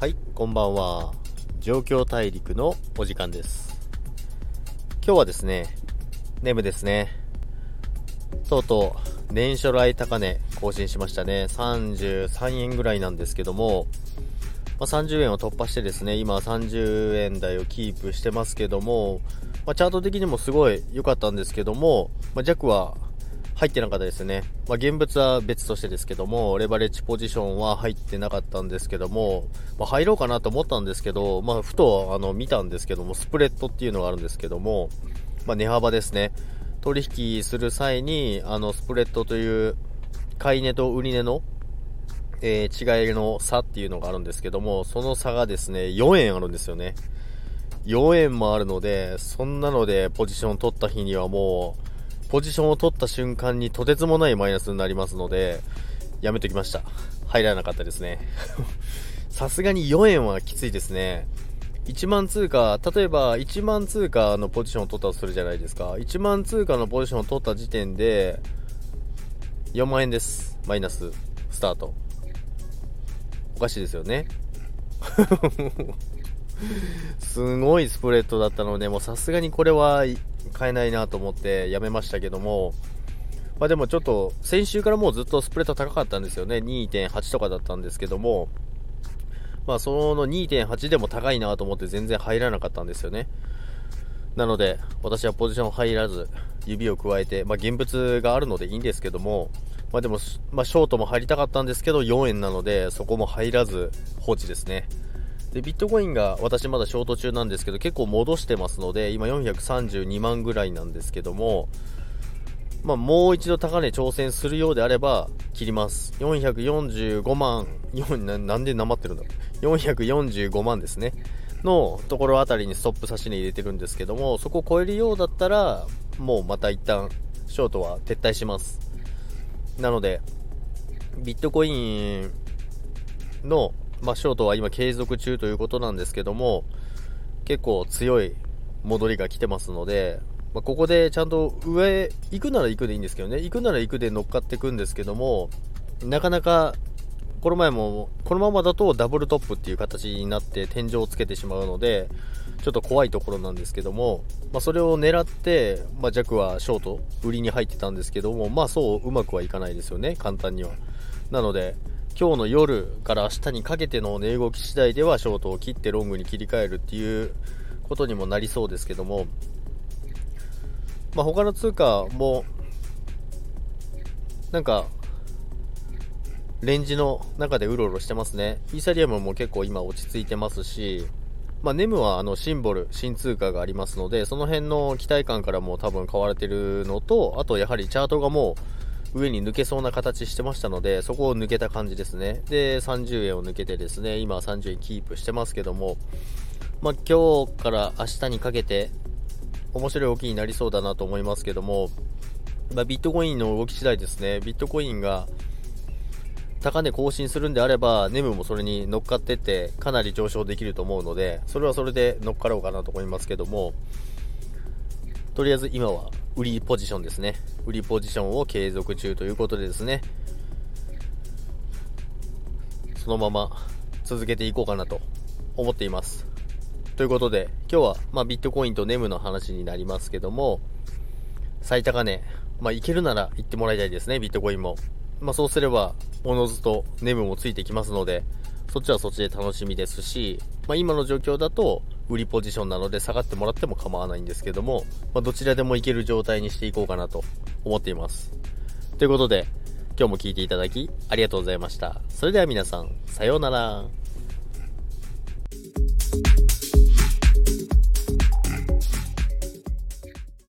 はい、こんばんは。状況大陸のお時間です。今日はですね、ネムですね。とうとう、年初来高値更新しましたね。33円ぐらいなんですけども、まあ、30円を突破してですね、今30円台をキープしてますけども、まあ、チャート的にもすごい良かったんですけども、まあ、弱は入ってなかったですね。まあ、現物は別としてですけども、レバレッジポジションは入ってなかったんですけども、まあ、入ろうかなと思ったんですけど、まあ、ふとあの見たんですけども、スプレッドっていうのがあるんですけども、まあ、値幅ですね。取引する際に、あの、スプレッドという、買い値と売り値の、えー、違いの差っていうのがあるんですけども、その差がですね、4円あるんですよね。4円もあるので、そんなのでポジション取った日にはもう、ポジションを取った瞬間にとてつもないマイナスになりますので、やめときました。入らなかったですね。さすがに4円はきついですね。1万通貨、例えば1万通貨のポジションを取ったとするじゃないですか。1万通貨のポジションを取った時点で、4万円です。マイナス、スタート。おかしいですよね。すごいスプレッドだったので、もうさすがにこれは買えないなと思ってやめましたけども、まあでもちょっと先週からもうずっとスプレッド高かったんですよね。2.8とかだったんですけども、まあその2.8でも高いなと思って全然入らなかったんですよね。なので私はポジション入らず指を加えて、まあ現物があるのでいいんですけども、まあでも、まあショートも入りたかったんですけど4円なのでそこも入らず放置ですね。で、ビットコインが私まだショート中なんですけど、結構戻してますので、今432万ぐらいなんですけども、まあ、もう一度高値挑戦するようであれば、切ります。445万、4ななんでなまってるんだろう。445万ですね。のところあたりにストップ差し値入れてるんですけども、そこを超えるようだったら、もうまた一旦、ショートは撤退します。なので、ビットコインのまあ、ショートは今継続中ということなんですけども、結構強い戻りが来てますので、まあ、ここでちゃんと上、行くなら行くでいいんですけどね、行くなら行くで乗っかっていくんですけども、なかなか、この前も、このままだとダブルトップっていう形になって天井をつけてしまうので、ちょっと怖いところなんですけども、まあ、それを狙って、まあ、弱はショート、売りに入ってたんですけども、まあそううまくはいかないですよね、簡単には。なので、今日の夜から明日にかけての値動き次第ではショートを切ってロングに切り替えるっていうことにもなりそうですけども、まあ、他の通貨もなんかレンジの中でうろうろしてますね。イーサリアムも結構今落ち着いてますしまあ、ネムはあのシンボル、新通貨がありますので、その辺の期待感からも多分買われてるのと、あとやはりチャートがもう上に抜けそうな形してましたので、そこを抜けた感じですね。で、30円を抜けてですね、今30円キープしてますけども、まあ、今日から明日にかけて、面白い動きになりそうだなと思いますけども、まあ、ビットコインの動き次第ですね、ビットコインが高値更新するんであれば、ネムもそれに乗っかってって、かなり上昇できると思うので、それはそれで乗っかろうかなと思いますけども、とりあえず今は売りポジションですね。売りポジションを継続中ということでですね、そのまま続けていこうかなと思っています。ということで、今日は、まあ、ビットコインとネムの話になりますけども、最高値、まあ、いけるなら行ってもらいたいですね、ビットコインも。まあ、そうすれば、おのずとネムもついてきますので、そっちはそっちで楽しみですし、まあ、今の状況だと、売りポジションなので下がってもらっても構わないんですけども、まあ、どちらでもいける状態にしていこうかなと思っています。ということで、今日も聴いていただきありがとうございました。それでは皆さん、さようなら。